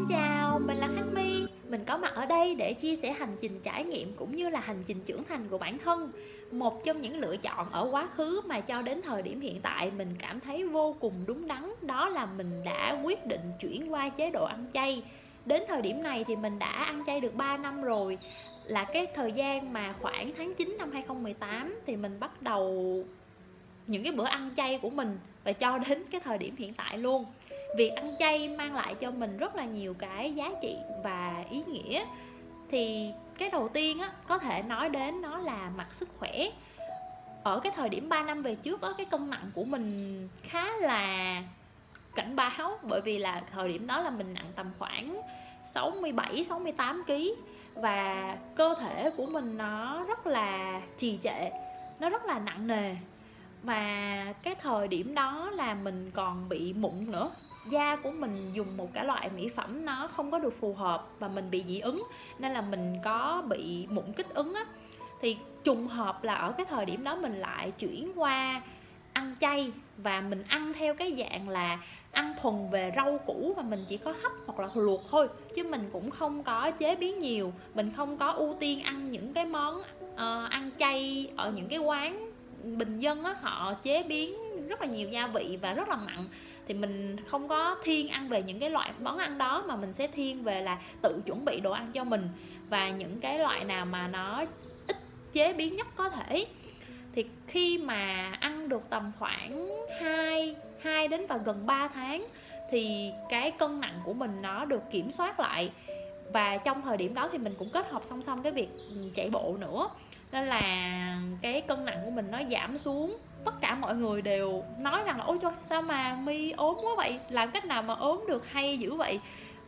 Xin chào, mình là Khánh My. Mình có mặt ở đây để chia sẻ hành trình trải nghiệm cũng như là hành trình trưởng thành của bản thân. Một trong những lựa chọn ở quá khứ mà cho đến thời điểm hiện tại mình cảm thấy vô cùng đúng đắn Đó là mình đã quyết định chuyển qua chế độ ăn chay. Đến thời điểm này thì mình đã ăn chay được 3 năm rồi. Là cái thời gian mà khoảng tháng 9 năm 2018 thì mình bắt đầu những cái bữa ăn chay của mình và cho đến cái thời điểm hiện tại luôn việc ăn chay mang lại cho mình rất là nhiều cái giá trị và ý nghĩa. Thì cái đầu tiên á, có thể nói đến nó là mặt sức khỏe. Ở cái thời điểm 3 năm về trước á, cái cân nặng của mình khá là cảnh báo, bởi vì là thời điểm đó là mình nặng tầm khoảng 67 68 kg và cơ thể của mình nó rất là trì trệ, nó rất là nặng nề. Mà cái thời điểm đó là mình còn bị mụn nữa da của mình dùng một cái loại mỹ phẩm nó không có được phù hợp và mình bị dị ứng nên là mình có bị mụn kích ứng á. Thì trùng hợp là ở cái thời điểm đó mình lại chuyển qua ăn chay và mình ăn theo cái dạng là ăn thuần về rau củ và mình chỉ có hấp hoặc là luộc thôi chứ mình cũng không có chế biến nhiều. Mình không có ưu tiên ăn những cái món uh, ăn chay ở những cái quán bình dân á họ chế biến rất là nhiều gia vị và rất là mặn thì mình không có thiên ăn về những cái loại món ăn đó, mà mình sẽ thiên về là tự chuẩn bị đồ ăn cho mình. Và những cái loại nào mà nó ít chế biến nhất có thể. Thì khi mà ăn được tầm khoảng 2 2 đến và gần 3 tháng, thì cái cân nặng của mình nó được kiểm soát lại. Và trong thời điểm đó thì mình cũng kết hợp song song cái việc ừ, chạy bộ nữa nên là cái cân nặng của mình nó giảm xuống. Tất cả mọi người đều nói rằng là ôi trời sao mà mi ốm quá vậy? Làm cách nào mà ốm được hay dữ vậy?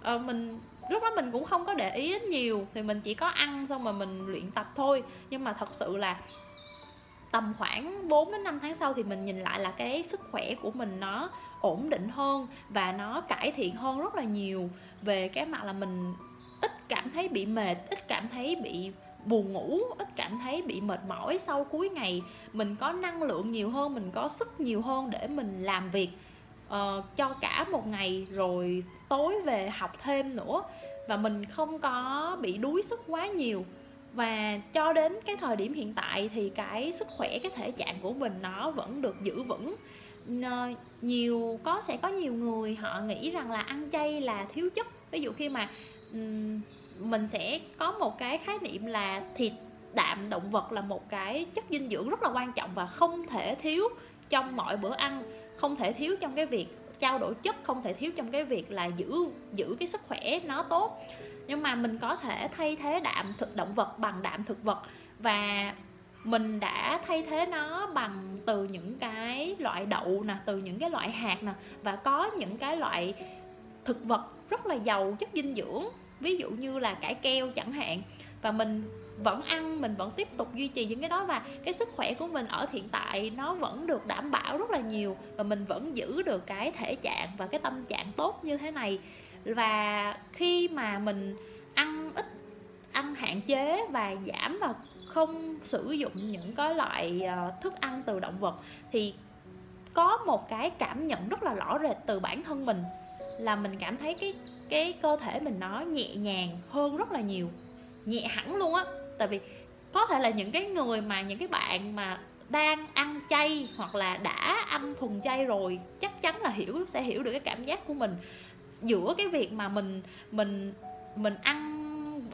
À, mình lúc đó mình cũng không có để ý đến nhiều thì mình chỉ có ăn xong mà mình luyện tập thôi. Nhưng mà thật sự là tầm khoảng 4 đến 5 tháng sau thì mình nhìn lại là cái sức khỏe của mình nó ổn định hơn và nó cải thiện hơn rất là nhiều. Về cái mặt là mình ít cảm thấy bị mệt ít cảm thấy bị buồn ngủ ít cảm thấy bị mệt mỏi sau cuối ngày. Mình có năng lượng nhiều hơn mình có sức nhiều hơn để mình làm việc uh, cho cả một ngày rồi tối về học thêm nữa. Và mình không có bị đuối sức quá nhiều. Và cho đến cái thời điểm hiện tại thì cái sức khỏe cái thể trạng của mình nó vẫn được giữ vững. Nhiều có sẽ có nhiều người họ nghĩ rằng là ăn chay là thiếu chất. Ví dụ khi mà um, mình sẽ có một cái khái niệm là thịt đạm động vật là một cái chất dinh dưỡng rất là quan trọng và không thể thiếu trong mọi bữa ăn, không thể thiếu trong cái việc trao đổi chất, không thể thiếu trong cái việc là giữ giữ cái sức khỏe nó tốt. Nhưng mà mình có thể thay thế đạm thực, động vật bằng đạm thực vật và mình đã thay thế nó bằng từ những cái loại đậu nè, từ những cái loại hạt nè và có những cái loại thực vật rất là giàu chất dinh dưỡng ví dụ như là cải keo chẳng hạn, và mình vẫn ăn, mình vẫn tiếp tục duy trì những cái đó, và cái sức khỏe của mình ở hiện tại nó vẫn được đảm bảo rất là nhiều, và mình vẫn giữ được cái thể trạng và cái tâm trạng tốt như thế này. Và khi mà mình ăn ít, ăn hạn chế và giảm và không sử dụng những cái loại ờ, thức ăn từ động vật, thì có một cái cảm nhận rất là rõ rệt từ bản thân mình, là mình cảm thấy cái cái cơ thể mình nó nhẹ nhàng hơn rất là nhiều. Nhẹ hẳn luôn á. Tại vì có thể là những cái người mà, những cái bạn mà đang ăn chay hoặc là đã ăn thuần chay rồi, chắc chắn là hiểu, sẽ hiểu được cái cảm giác của mình. Giữa cái việc mà mình mình mình ăn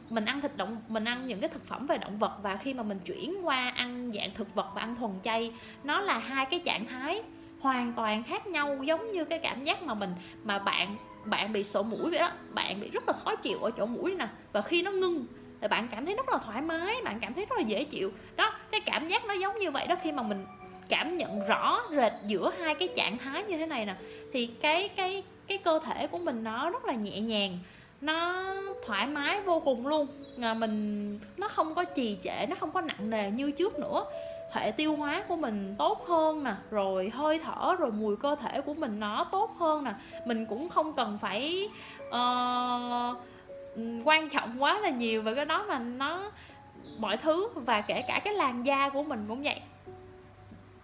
mình ăn thịt động, mình ăn những cái thực phẩm về động vật và khi mà mình chuyển qua ăn dạng thực vật và ăn thuần chay, nó là hai cái trạng thái hoàn toàn khác nhau, giống như cái cảm giác mà mình, mà bạn bạn bị sổ mũi vậy đó, bạn bị rất là khó chịu ở chỗ mũi nè. Và khi nó ngưng thì bạn cảm thấy rất là thoải mái, bạn cảm thấy rất là dễ chịu. Đó, cái cảm giác nó giống như vậy đó, khi mà mình cảm nhận rõ rệt giữa hai cái trạng thái như thế này nè, thì cái cái cái cơ thể của mình nó rất là nhẹ nhàng, nó thoải mái vô cùng luôn. Mà mình, nó không có trì trệ, nó không có nặng nề như trước nữa hệ tiêu hóa của mình tốt hơn nè rồi hơi thở rồi mùi cơ thể của mình nó tốt hơn nè. Mình cũng không cần phải uh, quan trọng quá là nhiều về cái đó mà nó mọi thứ và kể cả cái làn da của mình cũng vậy.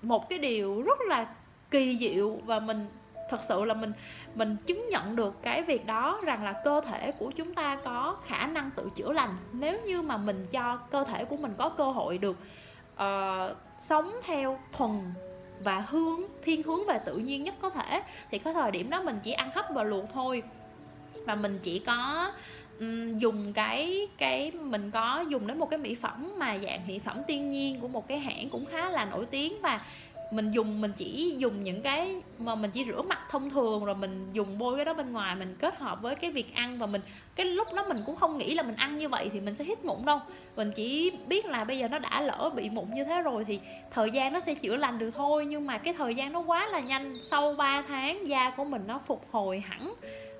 Một cái điều rất là kỳ diệu và mình thật sự là mình mình chứng nhận được cái việc đó rằng là cơ thể của chúng ta có khả năng tự chữa lành. Nếu như mà mình cho cơ thể của mình có cơ hội được uh, sống theo thuần và hướng thiên hướng về tự nhiên nhất có thể. Thì cái thời điểm đó mình chỉ ăn hấp và luộc thôi. Và mình chỉ có um, dùng cái cái mình có dùng đến một cái mỹ phẩm mà dạng mỹ phẩm thiên nhiên của một cái hãng cũng khá là nổi tiếng. Và mình dùng, mình chỉ dùng những cái mà mình chỉ rửa mặt thông thường, rồi mình dùng bôi cái đó bên ngoài, mình kết hợp với cái việc ăn và mình, cái lúc đó mình cũng không nghĩ là mình ăn như vậy thì mình sẽ hít mụn đâu. Mình chỉ biết là bây giờ nó đã lỡ bị mụn như thế rồi thì thời gian nó sẽ chữa lành được thôi, nhưng mà cái thời gian nó quá là nhanh. Sau 3 tháng, da của mình nó phục hồi hẳn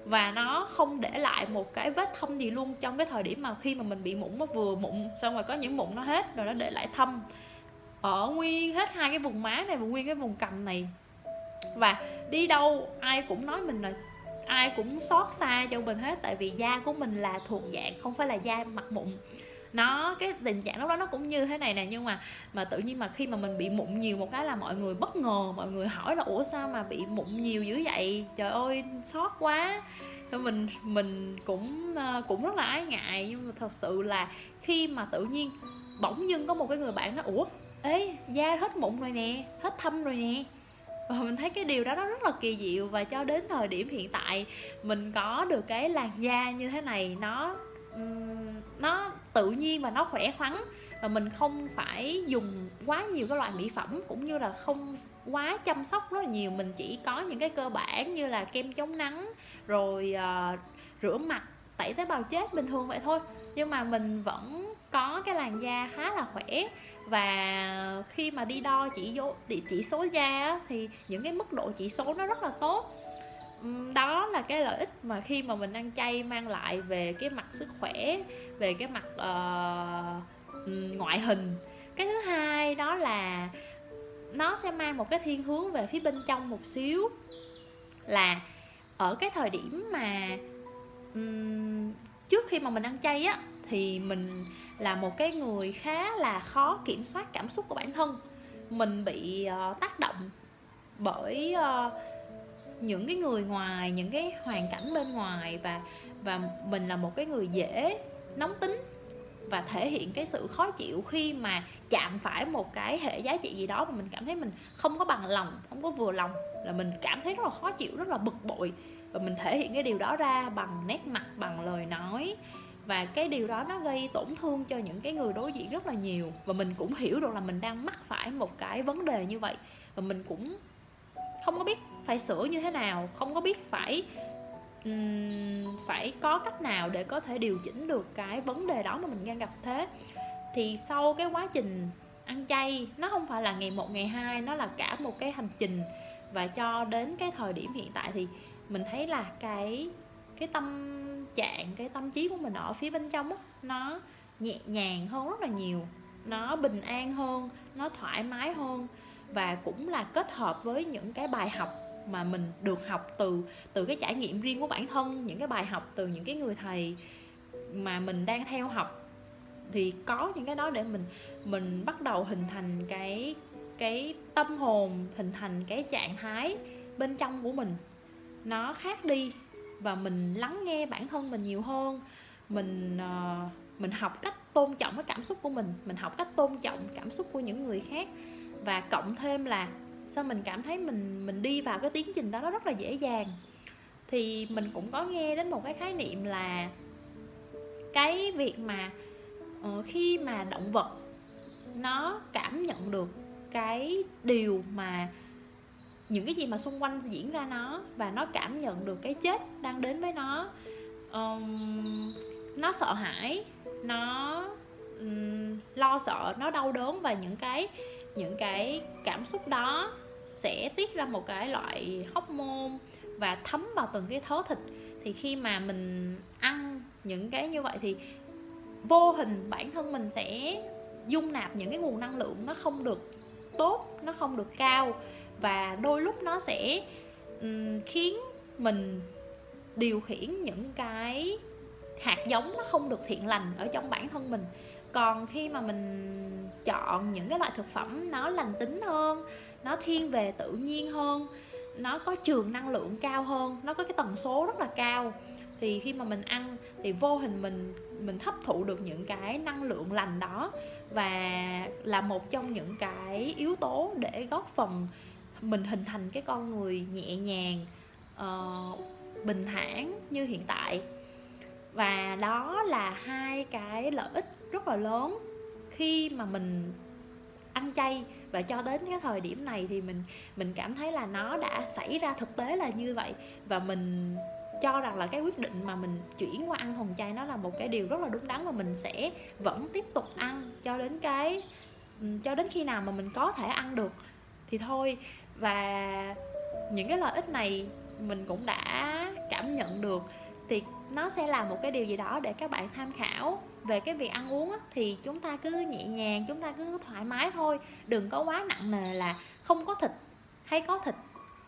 và nó không để lại một cái vết thâm gì luôn. Trong cái thời điểm mà khi mà mình bị mụn, nó vừa mụn xong rồi có những mụn nó hết, rồi nó để lại thâm ở nguyên hết hai cái vùng má này và nguyên cái vùng cằm này. Và đi đâu, ai cũng nói mình là, ai cũng xót xa cho mình hết, tại vì da của mình là thuộc dạng không phải là da mặt mụn. Nó, cái tình trạng lúc đó nó cũng như thế này nè, nhưng mà mà tự nhiên mà khi mà mình bị mụn nhiều một cái là mọi người bất ngờ, mọi người hỏi là, ủa, sao mà bị mụn nhiều dữ vậy? Trời ơi, xót quá. Thì mình mình cũng ờ, cũng rất là ái ngại, nhưng mà thật sự là khi mà tự nhiên bỗng dưng có một cái người bạn nó ủa ê da hết mụn rồi nè hết thâm rồi nè. Và mình thấy cái điều đó nó rất là kỳ diệu và cho đến thời điểm hiện tại mình có được cái làn da như thế này nó nó tự nhiên và nó khỏe khoắn. Và mình không phải dùng quá nhiều cái loại mỹ phẩm cũng như là không quá chăm sóc rất là nhiều. Mình chỉ có những cái cơ bản như là kem chống nắng rồi uh, rửa mặt tẩy tế bào chết bình thường vậy thôi. Nhưng mà mình vẫn có cái làn da khá là khỏe và khi mà đi đo chỉ số chỉ số da thì những cái mức độ chỉ số nó rất là tốt. Đó là cái lợi ích mà khi mà mình ăn chay mang lại về cái mặt sức khỏe về cái mặt uh, ngoại hình. Cái thứ hai đó là nó sẽ mang một cái thiên hướng về phía bên trong một xíu. Là ở cái thời điểm mà um, trước khi mà mình ăn chay á thì mình là một cái người khá là khó kiểm soát cảm xúc của bản thân. Mình bị uh, tác động bởi uh, những cái người ngoài những cái hoàn cảnh bên ngoài và và mình là một cái người dễ nóng tính và thể hiện cái sự khó chịu khi mà chạm phải một cái hệ giá trị gì đó mà mình cảm thấy mình không có bằng lòng không có vừa lòng là mình cảm thấy rất là khó chịu rất là bực bội. Và mình thể hiện cái điều đó ra bằng nét mặt bằng lời nói và cái điều đó nó gây tổn thương cho những cái người đối diện rất là nhiều. Và mình cũng hiểu được là mình đang mắc phải một cái vấn đề như vậy. Và mình cũng không có biết phải sửa như thế nào không có biết phải um, phải có cách nào để có thể điều chỉnh được cái vấn đề đó mà mình đang gặp thế. Thì sau cái quá trình ăn chay nó không phải là ngày một ngày hai nó là cả một cái hành trình. Và cho đến cái thời điểm hiện tại thì mình thấy là cái cái tâm trạng cái tâm trí của mình ở phía bên trong á, nó nhẹ nhàng hơn rất là nhiều, nó bình an hơn, nó thoải mái hơn và cũng là kết hợp với những cái bài học mà mình được học từ từ cái trải nghiệm riêng của bản thân, những cái bài học từ những cái người thầy mà mình đang theo học. Thì có những cái đó để mình mình bắt đầu hình thành cái cái tâm hồn, hình thành cái trạng thái bên trong của mình. Nó khác đi và mình lắng nghe bản thân mình nhiều hơn. Mình uh, mình học cách tôn trọng cái cảm xúc của mình mình học cách tôn trọng cảm xúc của những người khác. Và cộng thêm là sao mình cảm thấy mình mình đi vào cái tiến trình đó nó rất là dễ dàng. Thì mình cũng có nghe đến một cái khái niệm là cái việc mà uh, khi mà động vật nó cảm nhận được cái điều mà những cái gì mà xung quanh diễn ra nó và nó cảm nhận được cái chết đang đến với nó. Um, nó sợ hãi nó um, lo sợ nó đau đớn và những cái những cái cảm xúc đó sẽ tiết ra một cái loại hormone và thấm vào từng cái thớ thịt. Thì khi mà mình ăn những cái như vậy thì vô hình bản thân mình sẽ dung nạp những cái nguồn năng lượng nó không được tốt nó không được cao và đôi lúc nó sẽ um, khiến mình điều khiển những cái hạt giống nó không được thiện lành ở trong bản thân mình. Còn khi mà mình chọn những cái loại thực phẩm nó lành tính hơn nó thiên về tự nhiên hơn nó có trường năng lượng cao hơn nó có cái tần số rất là cao thì khi mà mình ăn thì vô hình mình mình hấp thụ được những cái năng lượng lành đó và là một trong những cái yếu tố để góp phần mình hình thành cái con người nhẹ nhàng uh, bình thản như hiện tại. Và đó là hai cái lợi ích rất là lớn khi mà mình ăn chay. Và cho đến cái thời điểm này thì mình mình cảm thấy là nó đã xảy ra thực tế là như vậy. Và mình cho rằng là cái quyết định mà mình chuyển qua ăn thuần chay nó là một cái điều rất là đúng đắn và mình sẽ vẫn tiếp tục ăn cho đến cái cho đến khi nào mà mình có thể ăn được. Thì thôi và những cái lợi ích này mình cũng đã cảm nhận được. Thì nó sẽ là một cái điều gì đó để các bạn tham khảo về cái việc ăn uống á, thì chúng ta cứ nhẹ nhàng chúng ta cứ thoải mái thôi. Đừng có quá nặng nề là không có thịt hay có thịt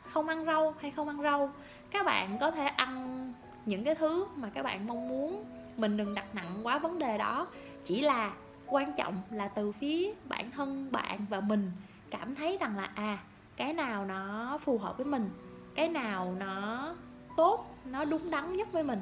không ăn rau hay không ăn rau. Các bạn có thể ăn những cái thứ mà các bạn mong muốn. Mình đừng đặt nặng quá vấn đề đó. Chỉ là quan trọng là từ phía bản thân bạn và mình cảm thấy rằng là à cái nào nó phù hợp với mình, cái nào nó tốt, nó đúng đắn nhất với mình,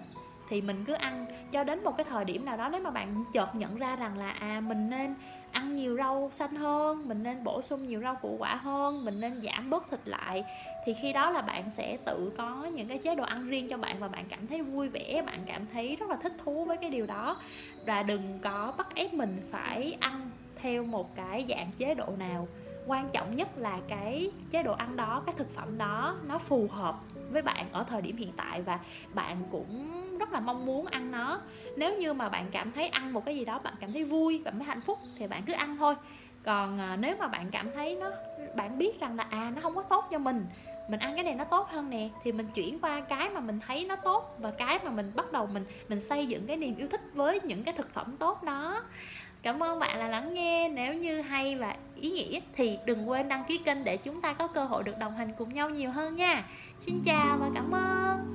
thì mình cứ ăn. Cho đến một cái thời điểm nào đó, nếu mà bạn chợt nhận ra rằng là à mình nên ăn nhiều rau xanh hơn, mình nên bổ sung nhiều rau củ quả hơn, mình nên giảm bớt thịt lại, thì khi đó là bạn sẽ tự có những cái chế độ ăn riêng cho bạn và bạn cảm thấy vui vẻ, bạn cảm thấy rất là thích thú với cái điều đó. Và đừng có bắt ép mình phải ăn theo một cái dạng chế độ nào quan trọng nhất là cái chế độ ăn đó, cái thực phẩm đó nó phù hợp với bạn ở thời điểm hiện tại và bạn cũng rất là mong muốn ăn nó. Nếu như mà bạn cảm thấy ăn một cái gì đó bạn cảm thấy vui bạn thấy hạnh phúc thì bạn cứ ăn thôi. Còn à, nếu mà bạn cảm thấy nó, bạn biết rằng là à nó không có tốt cho mình mình ăn cái này nó tốt hơn nè, thì mình chuyển qua cái mà mình thấy nó tốt và cái mà mình bắt đầu mình mình xây dựng cái niềm yêu thích với những cái thực phẩm tốt đó cảm ơn bạn là lắng nghe. Nếu như hay và ý nghĩa thì đừng quên đăng ký kênh để chúng ta có cơ hội được đồng hành cùng nhau nhiều hơn nha. Xin chào và cảm ơn.